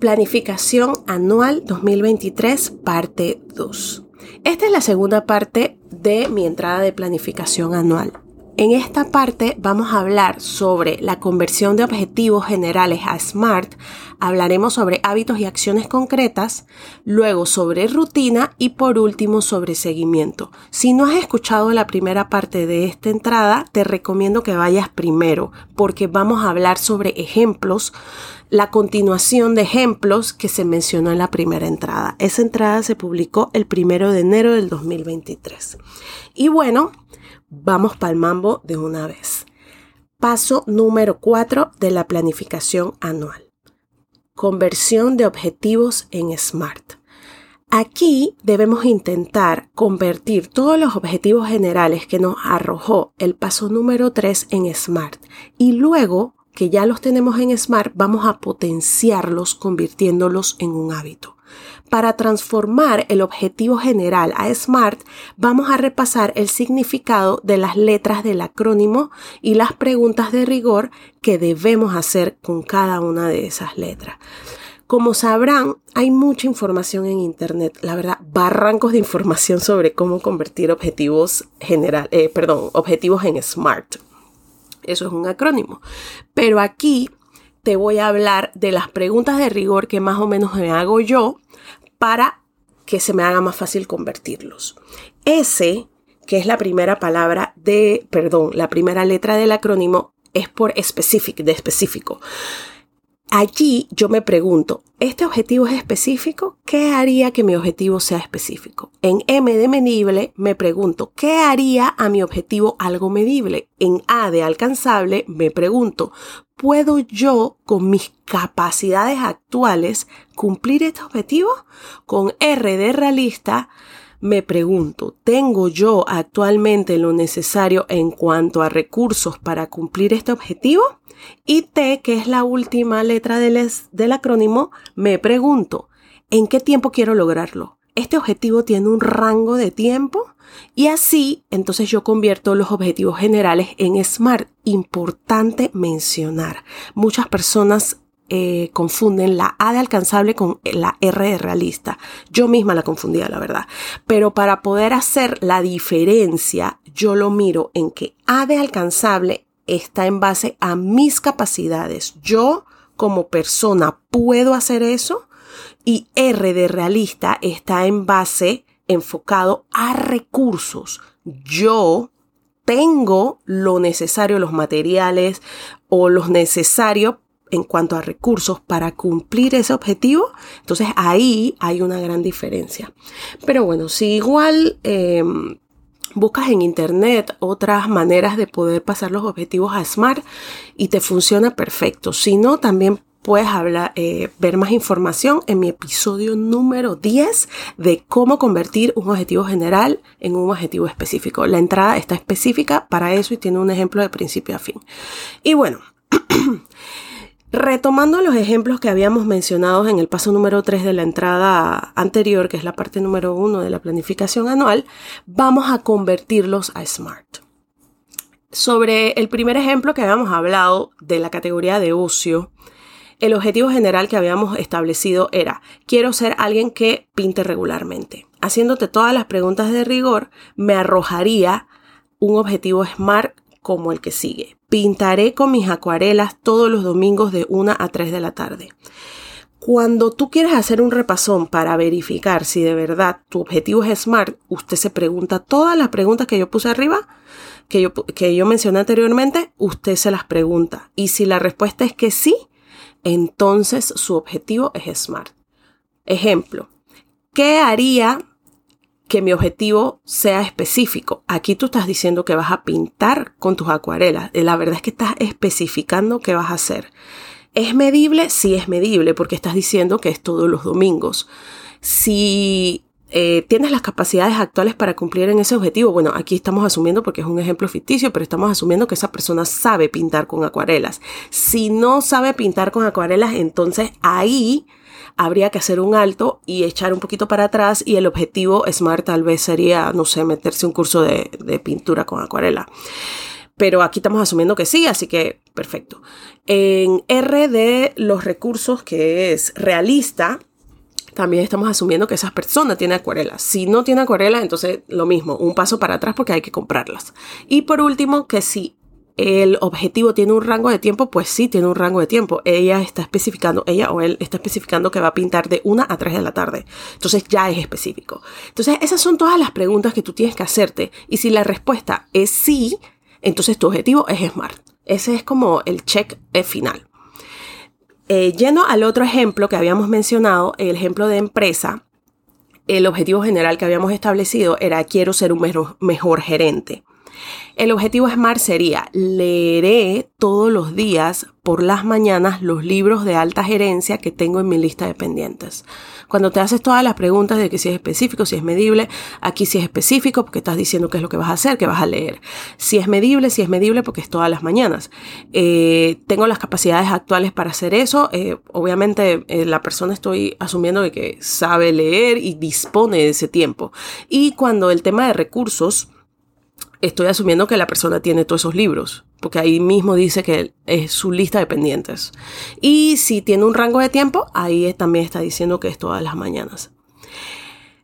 Planificación anual 2023, parte 2. Esta es la segunda parte de mi entrada de planificación anual. En esta parte vamos a hablar sobre la conversión de objetivos generales a SMART, hablaremos sobre hábitos y acciones concretas, luego sobre rutina y por último sobre seguimiento. Si no has escuchado la primera parte de esta entrada, te recomiendo que vayas primero porque vamos a hablar sobre ejemplos, la continuación de ejemplos que se mencionó en la primera entrada. Esa entrada se publicó el primero de enero del 2023. Y bueno, Vamos para el mambo de una vez. Paso número 4 de la planificación anual. Conversión de objetivos en SMART. Aquí debemos intentar convertir todos los objetivos generales que nos arrojó el paso número 3 en SMART y luego que ya los tenemos en SMART vamos a potenciarlos convirtiéndolos en un hábito. Para transformar el objetivo general a SMART, vamos a repasar el significado de las letras del acrónimo y las preguntas de rigor que debemos hacer con cada una de esas letras. Como sabrán, hay mucha información en Internet, la verdad, barrancos de información sobre cómo convertir objetivos general, eh, perdón, objetivos en SMART. Eso es un acrónimo. Pero aquí te voy a hablar de las preguntas de rigor que más o menos me hago yo para que se me haga más fácil convertirlos. S, que es la primera palabra de, perdón, la primera letra del acrónimo, es por specific, de específico. Allí yo me pregunto, ¿este objetivo es específico? ¿Qué haría que mi objetivo sea específico? En M de medible me pregunto, ¿qué haría a mi objetivo algo medible? En A de alcanzable me pregunto, ¿puedo yo con mis capacidades actuales cumplir este objetivo? Con R de realista me pregunto, ¿tengo yo actualmente lo necesario en cuanto a recursos para cumplir este objetivo? Y T, que es la última letra del, del acrónimo, me pregunto, ¿en qué tiempo quiero lograrlo? Este objetivo tiene un rango de tiempo y así entonces yo convierto los objetivos generales en SMART. Importante mencionar. Muchas personas eh, confunden la A de alcanzable con la R de realista. Yo misma la confundía, la verdad. Pero para poder hacer la diferencia, yo lo miro en que A de alcanzable está en base a mis capacidades. Yo como persona puedo hacer eso y R de realista está en base enfocado a recursos. Yo tengo lo necesario, los materiales o los necesarios en cuanto a recursos para cumplir ese objetivo, entonces ahí hay una gran diferencia. Pero bueno, si igual em, buscas en internet otras maneras de poder pasar los objetivos a SMART y te funciona perfecto. Si no, también puedes eh, ver más información en mi episodio número 10 de cómo convertir un objetivo general en un objetivo específico. La entrada está específica para eso y tiene un ejemplo de principio a fin. Y bueno, Retomando los ejemplos que habíamos mencionado en el paso número 3 de la entrada anterior, que es la parte número 1 de la planificación anual, vamos a convertirlos a SMART. Sobre el primer ejemplo que habíamos hablado de la categoría de ocio, el objetivo general que habíamos establecido era, quiero ser alguien que pinte regularmente. Haciéndote todas las preguntas de rigor, me arrojaría un objetivo SMART como el que sigue. Pintaré con mis acuarelas todos los domingos de 1 a 3 de la tarde. Cuando tú quieres hacer un repasón para verificar si de verdad tu objetivo es SMART, usted se pregunta todas las preguntas que yo puse arriba, que yo, que yo mencioné anteriormente, usted se las pregunta. Y si la respuesta es que sí, entonces su objetivo es SMART. Ejemplo, ¿qué haría que mi objetivo sea específico. Aquí tú estás diciendo que vas a pintar con tus acuarelas. La verdad es que estás especificando qué vas a hacer. ¿Es medible? Sí es medible porque estás diciendo que es todos los domingos. Si eh, tienes las capacidades actuales para cumplir en ese objetivo, bueno, aquí estamos asumiendo porque es un ejemplo ficticio, pero estamos asumiendo que esa persona sabe pintar con acuarelas. Si no sabe pintar con acuarelas, entonces ahí habría que hacer un alto y echar un poquito para atrás y el objetivo SMART tal vez sería, no sé, meterse un curso de, pintura con acuarela. pero aquí estamos asumiendo que sí, así que perfecto. En R de los recursos, que es realista, también estamos asumiendo que esa persona tiene acuarelas. Si no tiene acuarelas, entonces lo mismo, un paso para atrás porque hay que comprarlas. Y por último, que si el objetivo tiene un rango de tiempo, pues sí tiene un rango de tiempo. Ella está especificando, ella o él está especificando que va a pintar de 1 a 3 de la tarde. Entonces ya es específico. Entonces esas son todas las preguntas que tú tienes que hacerte. Y si la respuesta es sí, entonces tu objetivo es SMART. Ese es como el check final. Eh, yendo al otro ejemplo que habíamos mencionado, el ejemplo de empresa, el objetivo general que habíamos establecido era quiero ser un mejor gerente. El objetivo SMART sería, leeré todos los días por las mañanas los libros de alta gerencia que tengo en mi lista de pendientes. Cuando te haces todas las preguntas de que si es específico, si es medible, aquí si es específico porque estás diciendo qué es lo que vas a hacer, qué vas a leer. Si es medible, si es medible porque es todas las mañanas. Eh, tengo las capacidades actuales para hacer eso. Eh, obviamente eh, la persona estoy asumiendo de que sabe leer y dispone de ese tiempo. Y cuando el tema de recursos, estoy asumiendo que la persona tiene todos esos libros, porque ahí mismo dice que es su lista de pendientes. Y si tiene un rango de tiempo, ahí también está diciendo que es todas las mañanas.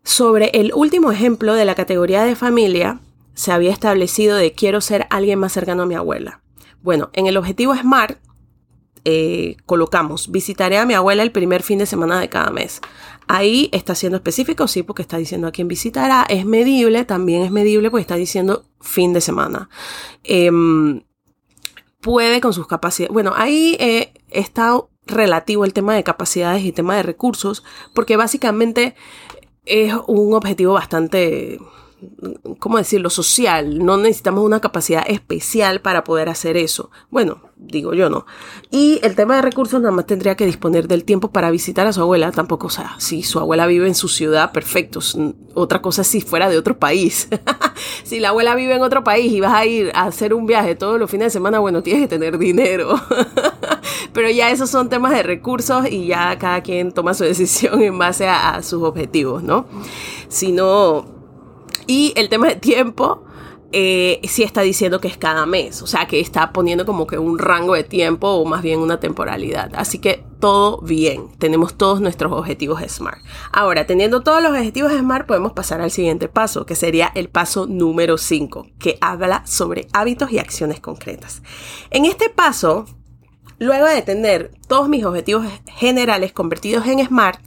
Sobre el último ejemplo de la categoría de familia, se había establecido de quiero ser alguien más cercano a mi abuela. Bueno, en el objetivo SMART eh, colocamos visitaré a mi abuela el primer fin de semana de cada mes. Ahí está siendo específico, sí, porque está diciendo a quién visitará. Es medible, también es medible porque está diciendo fin de semana. Em, puede con sus capacidades. Bueno, ahí eh, está relativo el tema de capacidades y tema de recursos, porque básicamente es un objetivo bastante ¿cómo decirlo?, social. No necesitamos una capacidad especial para poder hacer eso. Bueno, digo yo no. Y el tema de recursos nada más tendría que disponer del tiempo para visitar a su abuela. Tampoco, o sea, si su abuela vive en su ciudad, perfecto. Otra cosa es si fuera de otro país. si la abuela vive en otro país y vas a ir a hacer un viaje todos los fines de semana, bueno, tienes que tener dinero. Pero ya esos son temas de recursos y ya cada quien toma su decisión en base a, a sus objetivos, ¿no? Si no y el tema de tiempo, eh, sí está diciendo que es cada mes, o sea que está poniendo como que un rango de tiempo o más bien una temporalidad. Así que todo bien, tenemos todos nuestros objetivos SMART. Ahora, teniendo todos los objetivos SMART, podemos pasar al siguiente paso, que sería el paso número 5, que habla sobre hábitos y acciones concretas. En este paso, luego de tener todos mis objetivos generales convertidos en SMART,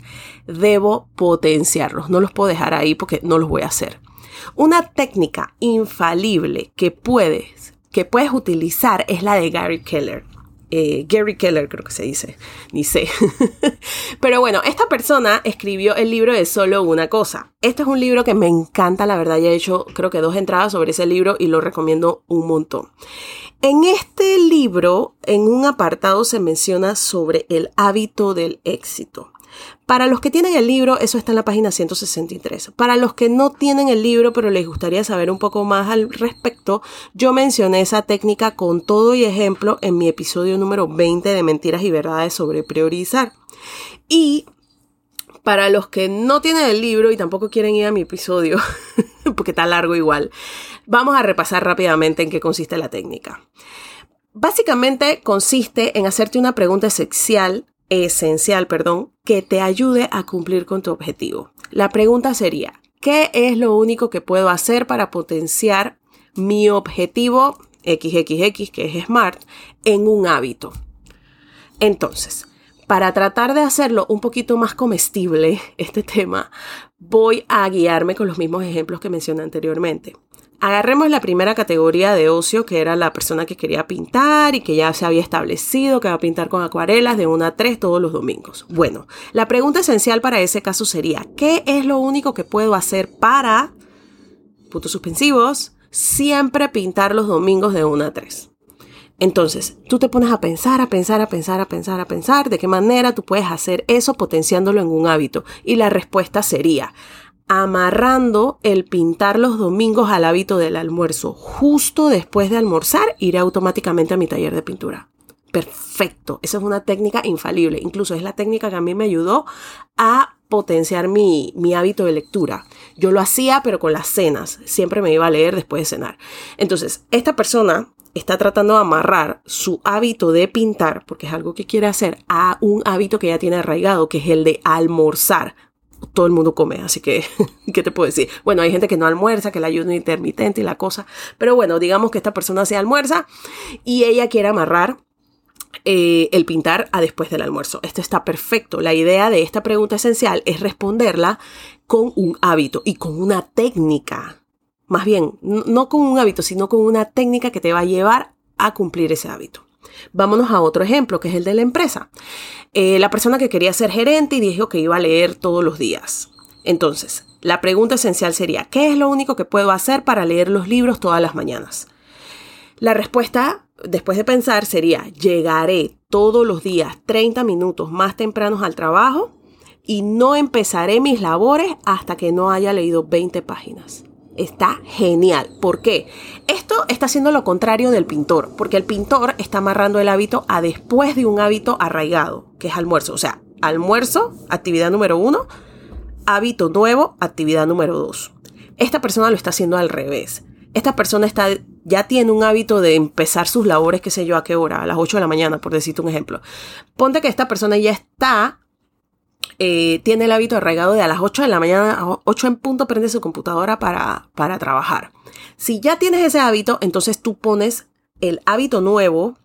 debo potenciarlos. No los puedo dejar ahí porque no los voy a hacer. Una técnica infalible que puedes, que puedes utilizar es la de Gary Keller. Eh, Gary Keller creo que se dice, ni sé. Pero bueno, esta persona escribió el libro de Solo una cosa. Este es un libro que me encanta, la verdad, ya he hecho creo que dos entradas sobre ese libro y lo recomiendo un montón. En este libro, en un apartado se menciona sobre el hábito del éxito. Para los que tienen el libro, eso está en la página 163. Para los que no tienen el libro, pero les gustaría saber un poco más al respecto, yo mencioné esa técnica con todo y ejemplo en mi episodio número 20 de Mentiras y Verdades sobre priorizar. Y para los que no tienen el libro y tampoco quieren ir a mi episodio, porque está largo igual, vamos a repasar rápidamente en qué consiste la técnica. Básicamente consiste en hacerte una pregunta esencial esencial, perdón, que te ayude a cumplir con tu objetivo. La pregunta sería, ¿qué es lo único que puedo hacer para potenciar mi objetivo XXX, que es SMART, en un hábito? Entonces, para tratar de hacerlo un poquito más comestible, este tema, voy a guiarme con los mismos ejemplos que mencioné anteriormente. Agarremos la primera categoría de ocio, que era la persona que quería pintar y que ya se había establecido que va a pintar con acuarelas de 1 a 3 todos los domingos. Bueno, la pregunta esencial para ese caso sería, ¿qué es lo único que puedo hacer para, puntos suspensivos, siempre pintar los domingos de 1 a 3? Entonces, tú te pones a pensar, a pensar, a pensar, a pensar, a pensar de qué manera tú puedes hacer eso potenciándolo en un hábito. Y la respuesta sería, amarrando el pintar los domingos al hábito del almuerzo. Justo después de almorzar, iré automáticamente a mi taller de pintura. Perfecto, esa es una técnica infalible. Incluso es la técnica que a mí me ayudó a potenciar mi, mi, hábito de lectura. Yo lo hacía, pero con las cenas. Siempre me iba a leer después de cenar. Entonces, esta persona está tratando de amarrar su hábito de pintar, porque es algo que quiere hacer, a un hábito que ya tiene arraigado, que es el de almorzar. Todo el mundo come, así que, ¿qué te puedo decir? Bueno, hay gente que no almuerza, que la ayuda intermitente y la cosa, pero bueno, digamos que esta persona se almuerza y ella quiere amarrar eh, el pintar a después del almuerzo. Esto está perfecto. La idea de esta pregunta esencial es responderla con un hábito y con una técnica más bien, no con un hábito, sino con una técnica que te va a llevar a cumplir ese hábito. Vámonos a otro ejemplo, que es el de la empresa. Eh, la persona que quería ser gerente y dijo que iba a leer todos los días. Entonces, la pregunta esencial sería, ¿qué es lo único que puedo hacer para leer los libros todas las mañanas? La respuesta, después de pensar, sería, llegaré todos los días 30 minutos más tempranos al trabajo y no empezaré mis labores hasta que no haya leído 20 páginas está genial. ¿Por qué? Esto está haciendo lo contrario del pintor, porque el pintor está amarrando el hábito a después de un hábito arraigado, que es almuerzo. O sea, almuerzo, actividad número uno, hábito nuevo, actividad número dos. Esta persona lo está haciendo al revés. Esta persona está, ya tiene un hábito de empezar sus labores, qué sé yo, a qué hora, a las 8 de la mañana, por decirte un ejemplo. Ponte que esta persona ya está eh, tiene el hábito arraigado de a las 8 de la mañana, a 8 en punto, prende su computadora para, para trabajar. Si ya tienes ese hábito, entonces tú pones el hábito nuevo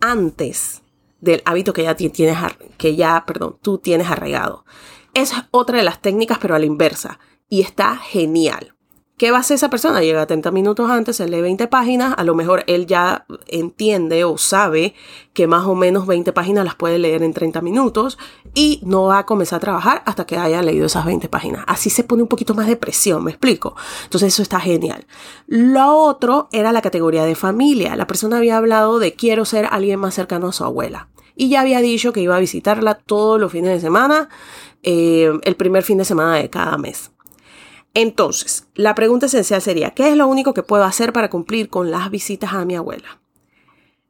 antes del hábito que ya tienes, que ya, perdón, tú tienes arraigado. Es otra de las técnicas, pero a la inversa. Y está genial. ¿Qué va a hacer esa persona? Llega 30 minutos antes, se lee 20 páginas, a lo mejor él ya entiende o sabe que más o menos 20 páginas las puede leer en 30 minutos y no va a comenzar a trabajar hasta que haya leído esas 20 páginas. Así se pone un poquito más de presión, me explico. Entonces eso está genial. Lo otro era la categoría de familia. La persona había hablado de quiero ser alguien más cercano a su abuela y ya había dicho que iba a visitarla todos los fines de semana, eh, el primer fin de semana de cada mes. Entonces, la pregunta esencial sería, ¿qué es lo único que puedo hacer para cumplir con las visitas a mi abuela?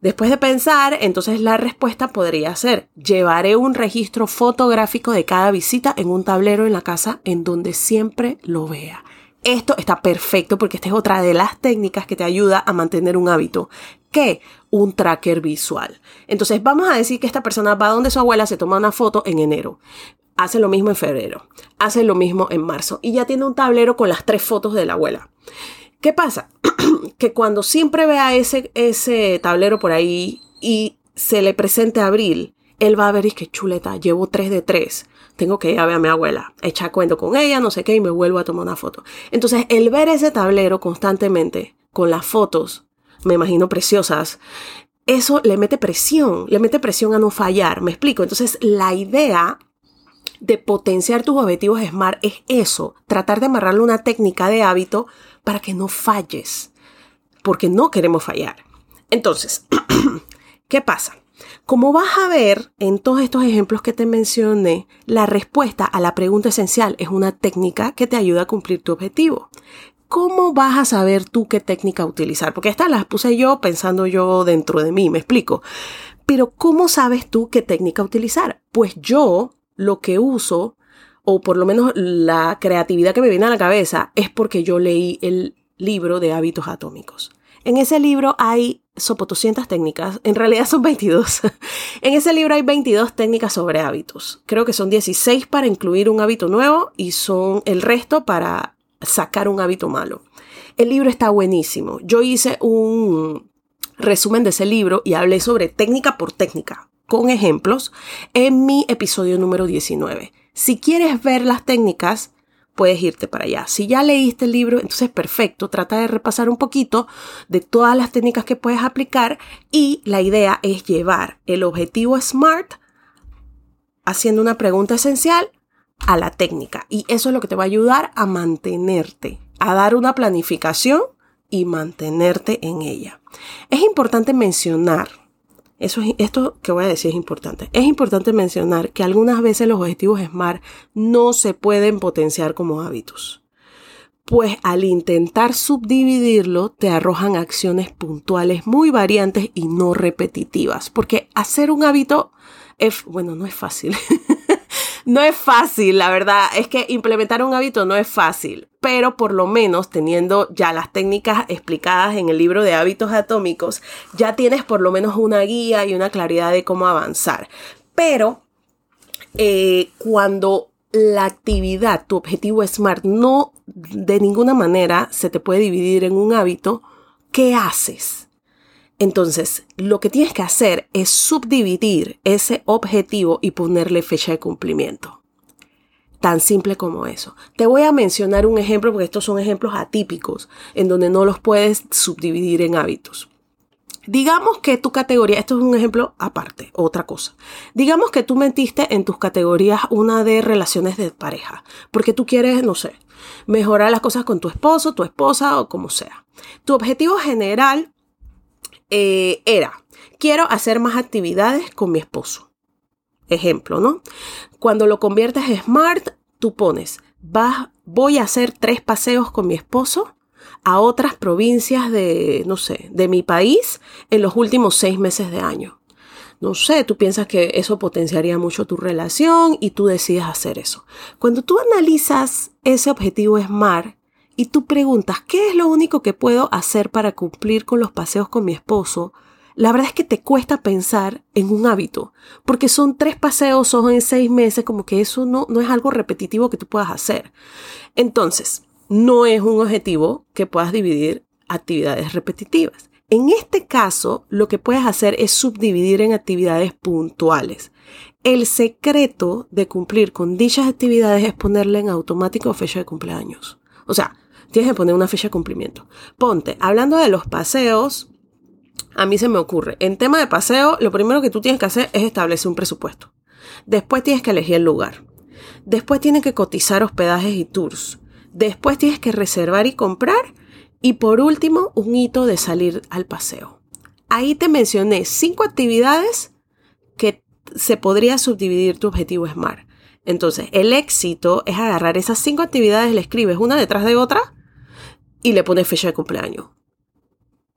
Después de pensar, entonces la respuesta podría ser, llevaré un registro fotográfico de cada visita en un tablero en la casa en donde siempre lo vea. Esto está perfecto porque esta es otra de las técnicas que te ayuda a mantener un hábito. ¿Qué? Un tracker visual. Entonces vamos a decir que esta persona va donde su abuela se toma una foto en enero hace lo mismo en febrero, hace lo mismo en marzo y ya tiene un tablero con las tres fotos de la abuela. ¿Qué pasa? que cuando siempre vea ese, ese tablero por ahí y se le presente abril, él va a ver, y que chuleta, llevo tres de tres. Tengo que ir a ver a mi abuela, echar cuento con ella, no sé qué, y me vuelvo a tomar una foto. Entonces, el ver ese tablero constantemente con las fotos, me imagino preciosas, eso le mete presión, le mete presión a no fallar, me explico. Entonces, la idea de potenciar tus objetivos SMART es eso, tratar de amarrarle una técnica de hábito para que no falles, porque no queremos fallar. Entonces, ¿qué pasa? Como vas a ver en todos estos ejemplos que te mencioné, la respuesta a la pregunta esencial es una técnica que te ayuda a cumplir tu objetivo. ¿Cómo vas a saber tú qué técnica utilizar? Porque estas las puse yo pensando yo dentro de mí, me explico. Pero ¿cómo sabes tú qué técnica utilizar? Pues yo lo que uso, o por lo menos la creatividad que me viene a la cabeza, es porque yo leí el libro de hábitos atómicos. En ese libro hay sopotoscientas técnicas, en realidad son 22. en ese libro hay 22 técnicas sobre hábitos. Creo que son 16 para incluir un hábito nuevo y son el resto para sacar un hábito malo. El libro está buenísimo. Yo hice un resumen de ese libro y hablé sobre técnica por técnica con ejemplos en mi episodio número 19. Si quieres ver las técnicas, puedes irte para allá. Si ya leíste el libro, entonces perfecto, trata de repasar un poquito de todas las técnicas que puedes aplicar y la idea es llevar el objetivo SMART haciendo una pregunta esencial a la técnica y eso es lo que te va a ayudar a mantenerte, a dar una planificación y mantenerte en ella. Es importante mencionar eso, esto que voy a decir es importante. Es importante mencionar que algunas veces los objetivos SMART no se pueden potenciar como hábitos. Pues al intentar subdividirlo te arrojan acciones puntuales muy variantes y no repetitivas. Porque hacer un hábito es, bueno, no es fácil. No es fácil, la verdad, es que implementar un hábito no es fácil, pero por lo menos teniendo ya las técnicas explicadas en el libro de hábitos atómicos, ya tienes por lo menos una guía y una claridad de cómo avanzar. Pero eh, cuando la actividad, tu objetivo SMART, no de ninguna manera se te puede dividir en un hábito, ¿qué haces? Entonces, lo que tienes que hacer es subdividir ese objetivo y ponerle fecha de cumplimiento. Tan simple como eso. Te voy a mencionar un ejemplo porque estos son ejemplos atípicos en donde no los puedes subdividir en hábitos. Digamos que tu categoría, esto es un ejemplo aparte, otra cosa. Digamos que tú metiste en tus categorías una de relaciones de pareja, porque tú quieres, no sé, mejorar las cosas con tu esposo, tu esposa o como sea. Tu objetivo general eh, era, quiero hacer más actividades con mi esposo. Ejemplo, ¿no? Cuando lo conviertes en smart, tú pones, voy a hacer tres paseos con mi esposo a otras provincias de, no sé, de mi país en los últimos seis meses de año. No sé, tú piensas que eso potenciaría mucho tu relación y tú decides hacer eso. Cuando tú analizas ese objetivo SMART, y tú preguntas, ¿qué es lo único que puedo hacer para cumplir con los paseos con mi esposo? La verdad es que te cuesta pensar en un hábito, porque son tres paseos o en seis meses, como que eso no, no es algo repetitivo que tú puedas hacer. Entonces, no es un objetivo que puedas dividir actividades repetitivas. En este caso, lo que puedes hacer es subdividir en actividades puntuales. El secreto de cumplir con dichas actividades es ponerle en automático fecha de cumpleaños. O sea, tienes que poner una fecha de cumplimiento. Ponte, hablando de los paseos, a mí se me ocurre, en tema de paseo, lo primero que tú tienes que hacer es establecer un presupuesto. Después tienes que elegir el lugar. Después tienes que cotizar hospedajes y tours. Después tienes que reservar y comprar. Y por último, un hito de salir al paseo. Ahí te mencioné cinco actividades que se podría subdividir tu objetivo SMART. Entonces, el éxito es agarrar esas cinco actividades, le escribes una detrás de otra y le pones fecha de cumpleaños.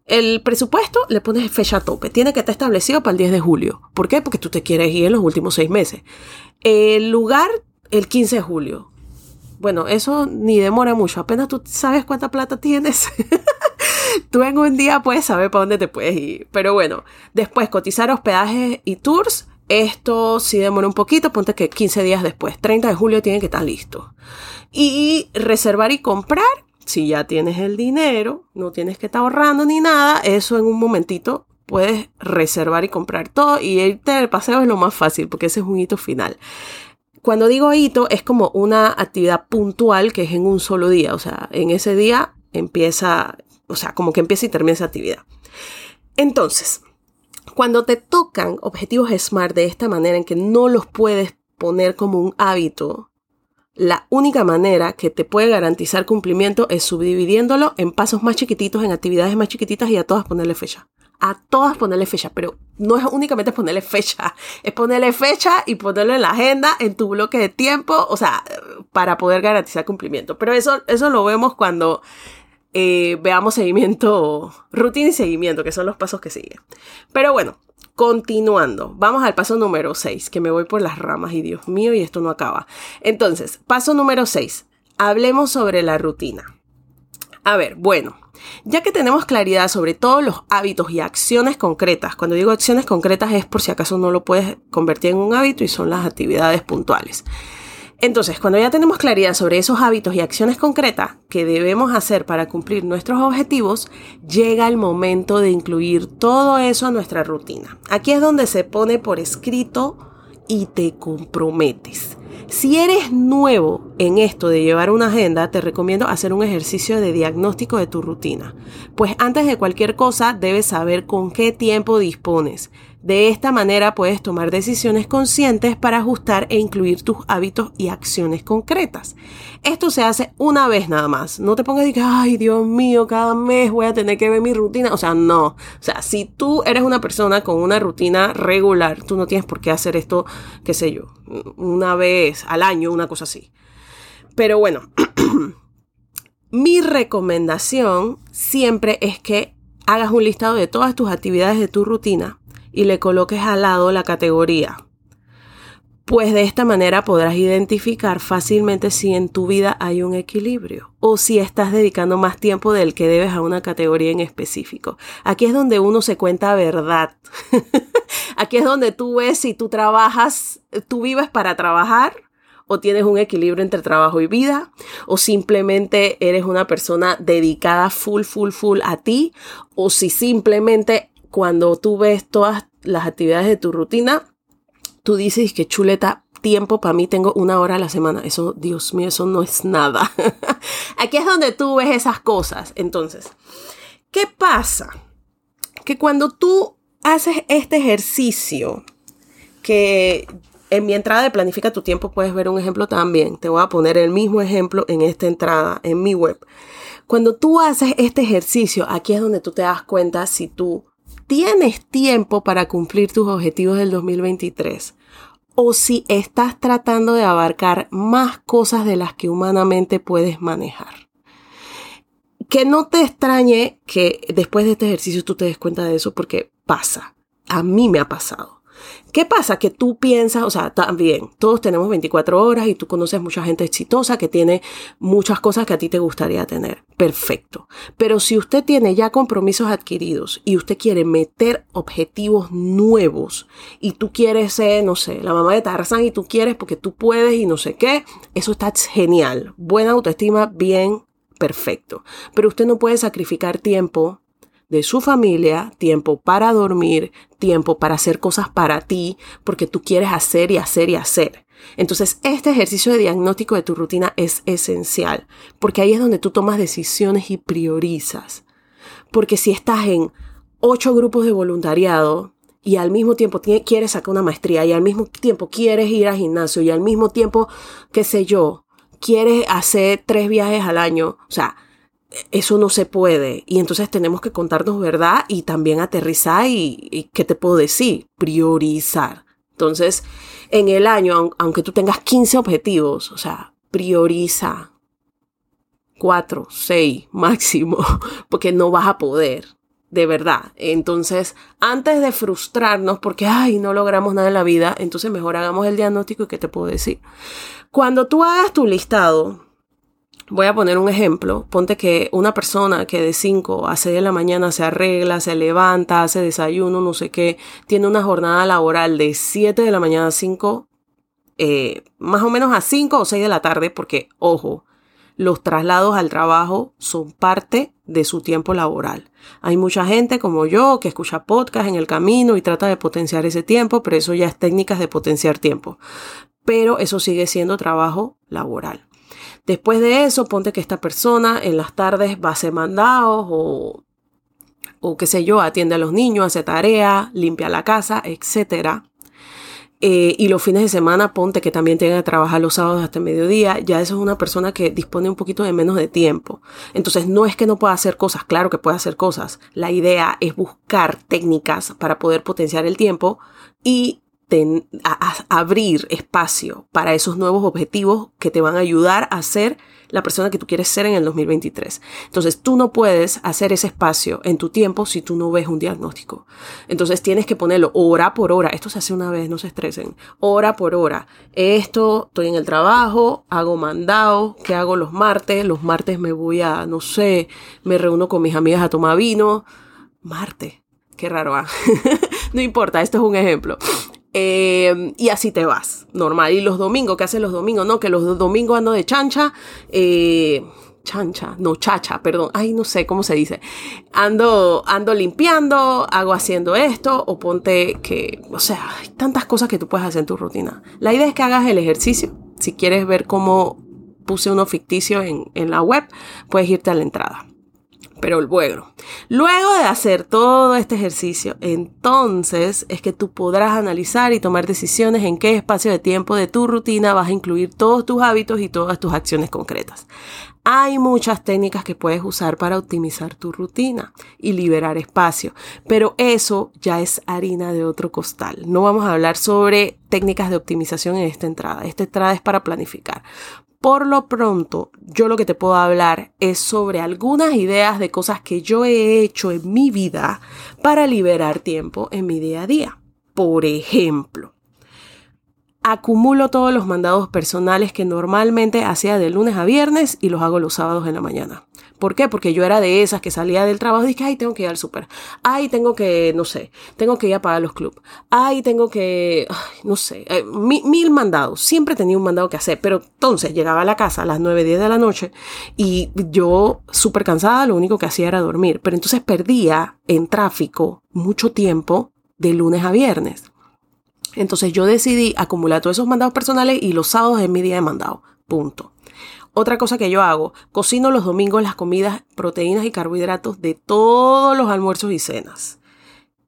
El presupuesto le pones fecha tope. Tiene que estar establecido para el 10 de julio. ¿Por qué? Porque tú te quieres ir en los últimos seis meses. El lugar, el 15 de julio. Bueno, eso ni demora mucho. Apenas tú sabes cuánta plata tienes. tú en un día puedes saber para dónde te puedes ir. Pero bueno, después cotizar hospedajes y tours. Esto sí demora un poquito. Ponte que 15 días después. 30 de julio tiene que estar listo. Y reservar y comprar si ya tienes el dinero, no tienes que estar ahorrando ni nada, eso en un momentito puedes reservar y comprar todo y irte del paseo es lo más fácil porque ese es un hito final. Cuando digo hito es como una actividad puntual que es en un solo día, o sea, en ese día empieza, o sea, como que empieza y termina esa actividad. Entonces, cuando te tocan objetivos SMART de esta manera en que no los puedes poner como un hábito, la única manera que te puede garantizar cumplimiento es subdividiéndolo en pasos más chiquititos, en actividades más chiquititas y a todas ponerle fecha. A todas ponerle fecha, pero no es únicamente ponerle fecha, es ponerle fecha y ponerlo en la agenda, en tu bloque de tiempo, o sea, para poder garantizar cumplimiento. Pero eso, eso lo vemos cuando eh, veamos seguimiento, rutina y seguimiento, que son los pasos que siguen. Pero bueno, Continuando, vamos al paso número 6, que me voy por las ramas y Dios mío, y esto no acaba. Entonces, paso número 6, hablemos sobre la rutina. A ver, bueno, ya que tenemos claridad sobre todos los hábitos y acciones concretas, cuando digo acciones concretas es por si acaso no lo puedes convertir en un hábito y son las actividades puntuales. Entonces, cuando ya tenemos claridad sobre esos hábitos y acciones concretas que debemos hacer para cumplir nuestros objetivos, llega el momento de incluir todo eso a nuestra rutina. Aquí es donde se pone por escrito y te comprometes. Si eres nuevo en esto de llevar una agenda, te recomiendo hacer un ejercicio de diagnóstico de tu rutina. Pues antes de cualquier cosa, debes saber con qué tiempo dispones de esta manera puedes tomar decisiones conscientes para ajustar e incluir tus hábitos y acciones concretas. Esto se hace una vez nada más. No te pongas y digas, ay Dios mío, cada mes voy a tener que ver mi rutina. O sea, no. O sea, si tú eres una persona con una rutina regular, tú no tienes por qué hacer esto, qué sé yo, una vez al año, una cosa así. Pero bueno, mi recomendación siempre es que hagas un listado de todas tus actividades de tu rutina y le coloques al lado la categoría pues de esta manera podrás identificar fácilmente si en tu vida hay un equilibrio o si estás dedicando más tiempo del que debes a una categoría en específico. Aquí es donde uno se cuenta verdad. Aquí es donde tú ves si tú trabajas, tú vives para trabajar o tienes un equilibrio entre trabajo y vida, o simplemente eres una persona dedicada full, full, full a ti, o si simplemente cuando tú ves todas las actividades de tu rutina, tú dices que chuleta, tiempo para mí tengo una hora a la semana. Eso, Dios mío, eso no es nada. Aquí es donde tú ves esas cosas. Entonces, ¿qué pasa? Que cuando tú haces este ejercicio, que en mi entrada de Planifica tu tiempo puedes ver un ejemplo también. Te voy a poner el mismo ejemplo en esta entrada, en mi web. Cuando tú haces este ejercicio, aquí es donde tú te das cuenta si tú tienes tiempo para cumplir tus objetivos del 2023 o si estás tratando de abarcar más cosas de las que humanamente puedes manejar. Que no te extrañe que después de este ejercicio tú te des cuenta de eso porque pasa. A mí me ha pasado. ¿Qué pasa? Que tú piensas, o sea, también, todos tenemos 24 horas y tú conoces mucha gente exitosa que tiene muchas cosas que a ti te gustaría tener. Perfecto. Pero si usted tiene ya compromisos adquiridos y usted quiere meter objetivos nuevos y tú quieres ser, no sé, la mamá de Tarzán y tú quieres porque tú puedes y no sé qué, eso está genial. Buena autoestima, bien, perfecto. Pero usted no puede sacrificar tiempo de su familia, tiempo para dormir, tiempo para hacer cosas para ti, porque tú quieres hacer y hacer y hacer. Entonces, este ejercicio de diagnóstico de tu rutina es esencial, porque ahí es donde tú tomas decisiones y priorizas. Porque si estás en ocho grupos de voluntariado y al mismo tiempo quieres sacar una maestría y al mismo tiempo quieres ir al gimnasio y al mismo tiempo, qué sé yo, quieres hacer tres viajes al año, o sea, eso no se puede. Y entonces tenemos que contarnos verdad y también aterrizar y, ¿qué te puedo decir? Priorizar. Entonces, en el año, aunque tú tengas 15 objetivos, o sea, prioriza. Cuatro, seis máximo, porque no vas a poder, de verdad. Entonces, antes de frustrarnos porque, ay, no logramos nada en la vida, entonces mejor hagamos el diagnóstico y qué te puedo decir. Cuando tú hagas tu listado, Voy a poner un ejemplo. Ponte que una persona que de 5 a 6 de la mañana se arregla, se levanta, hace desayuno, no sé qué, tiene una jornada laboral de 7 de la mañana a 5, eh, más o menos a 5 o 6 de la tarde, porque, ojo, los traslados al trabajo son parte de su tiempo laboral. Hay mucha gente como yo que escucha podcast en el camino y trata de potenciar ese tiempo, pero eso ya es técnicas de potenciar tiempo. Pero eso sigue siendo trabajo laboral. Después de eso, ponte que esta persona en las tardes va a hacer mandados o, o qué sé yo, atiende a los niños, hace tarea, limpia la casa, etc. Eh, y los fines de semana, ponte que también tenga que trabajar los sábados hasta el mediodía, ya eso es una persona que dispone un poquito de menos de tiempo. Entonces, no es que no pueda hacer cosas, claro que puede hacer cosas. La idea es buscar técnicas para poder potenciar el tiempo y abrir espacio para esos nuevos objetivos que te van a ayudar a ser la persona que tú quieres ser en el 2023. Entonces tú no puedes hacer ese espacio en tu tiempo si tú no ves un diagnóstico. Entonces tienes que ponerlo hora por hora. Esto se hace una vez, no se estresen. Hora por hora. Esto, estoy en el trabajo, hago mandado, ¿qué hago los martes? Los martes me voy a, no sé, me reúno con mis amigas a tomar vino. Martes. Qué raro, ¿ah? no importa, esto es un ejemplo. Em, y así te vas, normal. Y los domingos, ¿qué hacen los domingos? No, que los domingos ando de chancha. Eh, chancha, no, chacha, perdón. Ay, no sé cómo se dice. Ando, ando limpiando, hago haciendo esto, o ponte que, o sea, hay tantas cosas que tú puedes hacer en tu rutina. La idea es que hagas el ejercicio. Si quieres ver cómo puse uno ficticio en, en la web, puedes irte a la entrada pero bueno, luego de hacer todo este ejercicio, entonces es que tú podrás analizar y tomar decisiones en qué espacio de tiempo de tu rutina vas a incluir todos tus hábitos y todas tus acciones concretas. Hay muchas técnicas que puedes usar para optimizar tu rutina y liberar espacio, pero eso ya es harina de otro costal. No vamos a hablar sobre técnicas de optimización en esta entrada. Esta entrada es para planificar. Por lo pronto, yo lo que te puedo hablar es sobre algunas ideas de cosas que yo he hecho en mi vida para liberar tiempo en mi día a día. Por ejemplo, acumulo todos los mandados personales que normalmente hacía de lunes a viernes y los hago los sábados en la mañana. ¿Por qué? Porque yo era de esas que salía del trabajo y dije, ay, tengo que ir al súper. Ay, tengo que, no sé, tengo que ir a pagar los clubes. Ay, tengo que, no sé, eh, mil, mandados. Siempre tenía un mandado que hacer. Pero entonces llegaba a la casa a las 9, 10 de la noche y yo súper cansada, lo único que hacía era dormir. Pero entonces perdía en tráfico mucho tiempo de lunes a viernes. Entonces yo decidí acumular todos esos mandados personales y los sábados es mi día de mandado. Punto. Otra cosa que yo hago, cocino los domingos las comidas, proteínas y carbohidratos de todos los almuerzos y cenas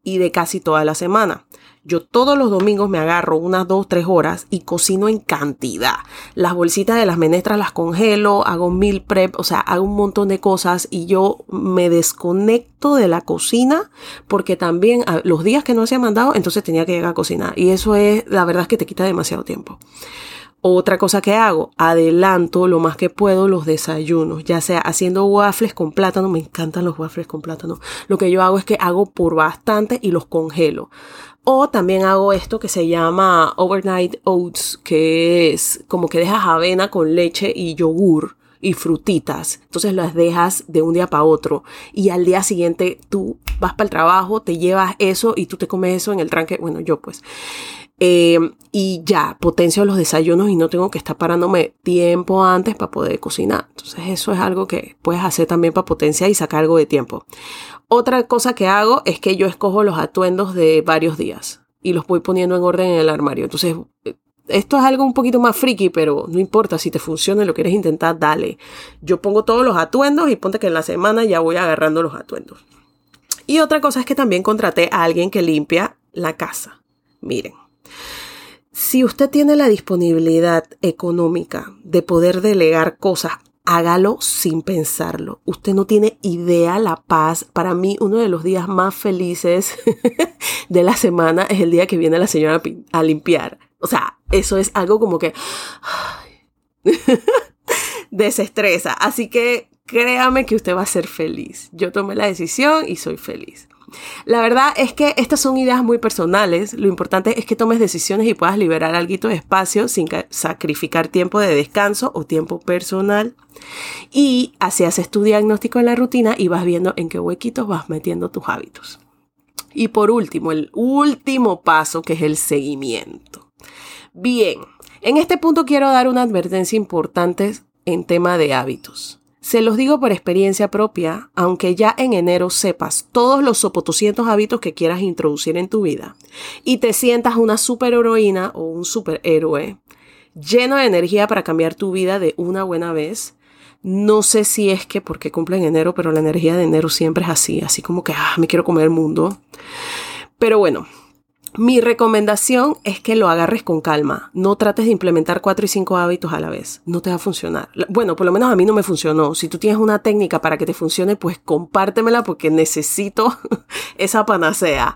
y de casi toda la semana. Yo todos los domingos me agarro unas 2, 3 horas y cocino en cantidad. Las bolsitas de las menestras las congelo, hago mil prep, o sea, hago un montón de cosas y yo me desconecto de la cocina porque también los días que no se ha mandado, entonces tenía que llegar a cocinar. Y eso es, la verdad es que te quita demasiado tiempo. Otra cosa que hago, adelanto lo más que puedo los desayunos, ya sea haciendo waffles con plátano, me encantan los waffles con plátano. Lo que yo hago es que hago por bastante y los congelo. O también hago esto que se llama overnight oats, que es como que dejas avena con leche y yogur y frutitas. Entonces las dejas de un día para otro y al día siguiente tú vas para el trabajo, te llevas eso y tú te comes eso en el tranque. Bueno, yo pues. Eh, y ya, potencio los desayunos y no tengo que estar parándome tiempo antes para poder cocinar. Entonces eso es algo que puedes hacer también para potenciar y sacar algo de tiempo. Otra cosa que hago es que yo escojo los atuendos de varios días y los voy poniendo en orden en el armario. Entonces, esto es algo un poquito más friki, pero no importa si te funciona y lo quieres intentar, dale. Yo pongo todos los atuendos y ponte que en la semana ya voy agarrando los atuendos. Y otra cosa es que también contraté a alguien que limpia la casa. Miren, si usted tiene la disponibilidad económica de poder delegar cosas, hágalo sin pensarlo. Usted no tiene idea la paz. Para mí, uno de los días más felices de la semana es el día que viene la señora a limpiar. O sea, eso es algo como que desestresa. Así que créame que usted va a ser feliz. Yo tomé la decisión y soy feliz. La verdad es que estas son ideas muy personales. Lo importante es que tomes decisiones y puedas liberar algo de espacio sin sacrificar tiempo de descanso o tiempo personal. Y así haces tu diagnóstico en la rutina y vas viendo en qué huequitos vas metiendo tus hábitos. Y por último, el último paso que es el seguimiento. Bien, en este punto quiero dar una advertencia importante en tema de hábitos. Se los digo por experiencia propia, aunque ya en enero sepas todos los sopotoscientos hábitos que quieras introducir en tu vida y te sientas una superheroína o un superhéroe lleno de energía para cambiar tu vida de una buena vez. No sé si es que porque cumple en enero, pero la energía de enero siempre es así, así como que, ah, me quiero comer el mundo. Pero bueno, mi recomendación es que lo agarres con calma. No trates de implementar cuatro y cinco hábitos a la vez. No te va a funcionar. Bueno, por lo menos a mí no me funcionó. Si tú tienes una técnica para que te funcione, pues compártemela porque necesito esa panacea.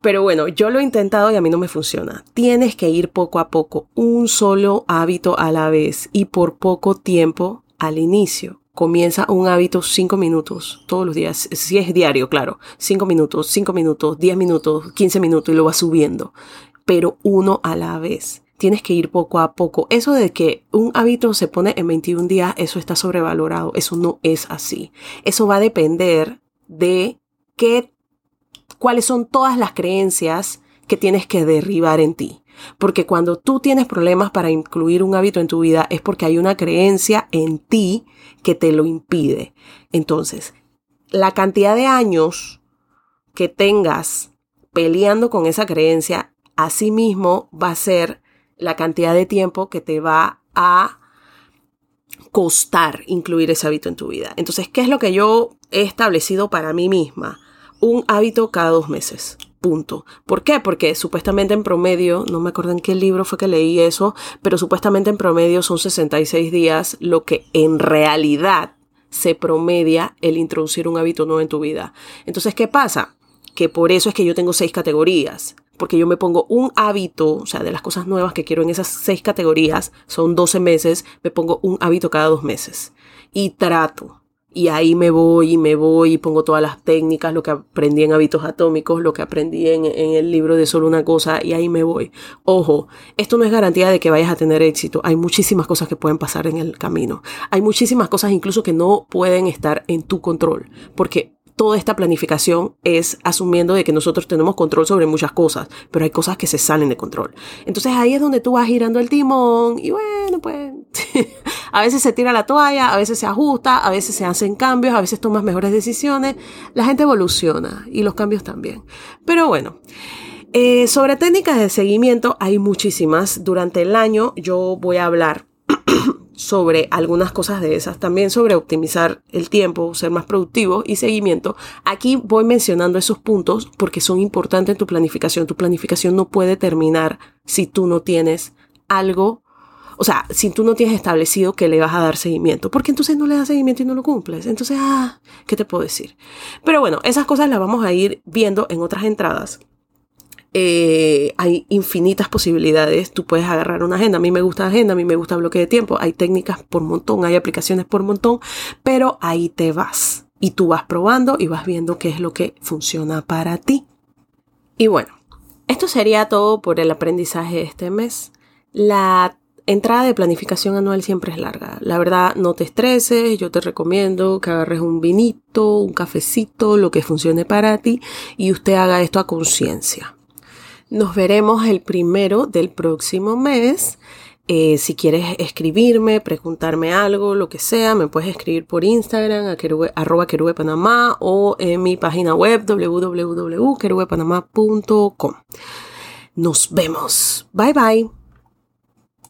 Pero bueno, yo lo he intentado y a mí no me funciona. Tienes que ir poco a poco, un solo hábito a la vez y por poco tiempo al inicio comienza un hábito cinco minutos todos los días, si es diario, claro, cinco minutos, cinco minutos, diez minutos, quince minutos y lo vas subiendo, pero uno a la vez. Tienes que ir poco a poco. Eso de que un hábito se pone en 21 días, eso está sobrevalorado. Eso no es así. Eso va a depender de qué, cuáles son todas las creencias que tienes que derribar en ti. Porque cuando tú tienes problemas para incluir un hábito en tu vida es porque hay una creencia en ti que te lo impide. Entonces, la cantidad de años que tengas peleando con esa creencia, asimismo va a ser la cantidad de tiempo que te va a costar incluir ese hábito en tu vida. Entonces, ¿qué es lo que yo he establecido para mí misma? Un hábito cada dos meses. Punto. ¿Por qué? Porque supuestamente en promedio, no me acuerdo en qué libro fue que leí eso, pero supuestamente en promedio son 66 días lo que en realidad se promedia el introducir un hábito nuevo en tu vida. Entonces, ¿qué pasa? Que por eso es que yo tengo seis categorías. Porque yo me pongo un hábito, o sea, de las cosas nuevas que quiero en esas seis categorías, son 12 meses, me pongo un hábito cada dos meses. Y trato y ahí me voy y me voy y pongo todas las técnicas, lo que aprendí en hábitos atómicos, lo que aprendí en, el libro de solo una cosa y ahí me voy. Ojo, esto no es garantía de que vayas a tener éxito. Hay muchísimas cosas que pueden pasar en el camino. Hay muchísimas cosas incluso que no pueden estar en tu control porque toda esta planificación es asumiendo de que nosotros tenemos control sobre muchas cosas, pero hay cosas que se salen de control. Entonces ahí es donde tú vas girando el timón y bueno, pues a veces se tira la toalla, a veces se ajusta, a veces se hacen cambios, a veces tomas mejores decisiones. La gente evoluciona y los cambios también. Pero bueno. Eh, sobre técnicas de seguimiento hay muchísimas. Durante el año yo voy a hablar sobre algunas cosas de esas, también sobre optimizar el tiempo, ser más productivo y seguimiento. Aquí voy mencionando esos puntos porque son importantes en tu planificación. Tu planificación no puede terminar si tú no tienes algo o sea, si tú no tienes establecido que le vas a dar seguimiento, porque entonces no le das seguimiento y no lo cumples. Entonces, ah, ¿qué te puedo decir? Pero bueno, esas cosas las vamos a ir viendo en otras entradas. Eh, hay infinitas posibilidades. Tú puedes agarrar una agenda. A mí me gusta agenda, a mí me gusta bloque de tiempo. Hay técnicas por montón, hay aplicaciones por montón, pero ahí te vas. Y tú vas probando y vas viendo qué es lo que funciona para ti. Y bueno, esto sería todo por el aprendizaje de este mes. La entrada de planificación anual siempre es larga. La verdad, no te estreses, yo te recomiendo que agarres un vinito, un cafecito, lo que funcione para ti y usted haga esto a conciencia. Nos veremos el primero del próximo mes. Eh, si quieres escribirme, preguntarme algo, lo que sea, me puedes escribir por Instagram a o en mi página web www.querubepanamá.com. Nos vemos. Bye bye.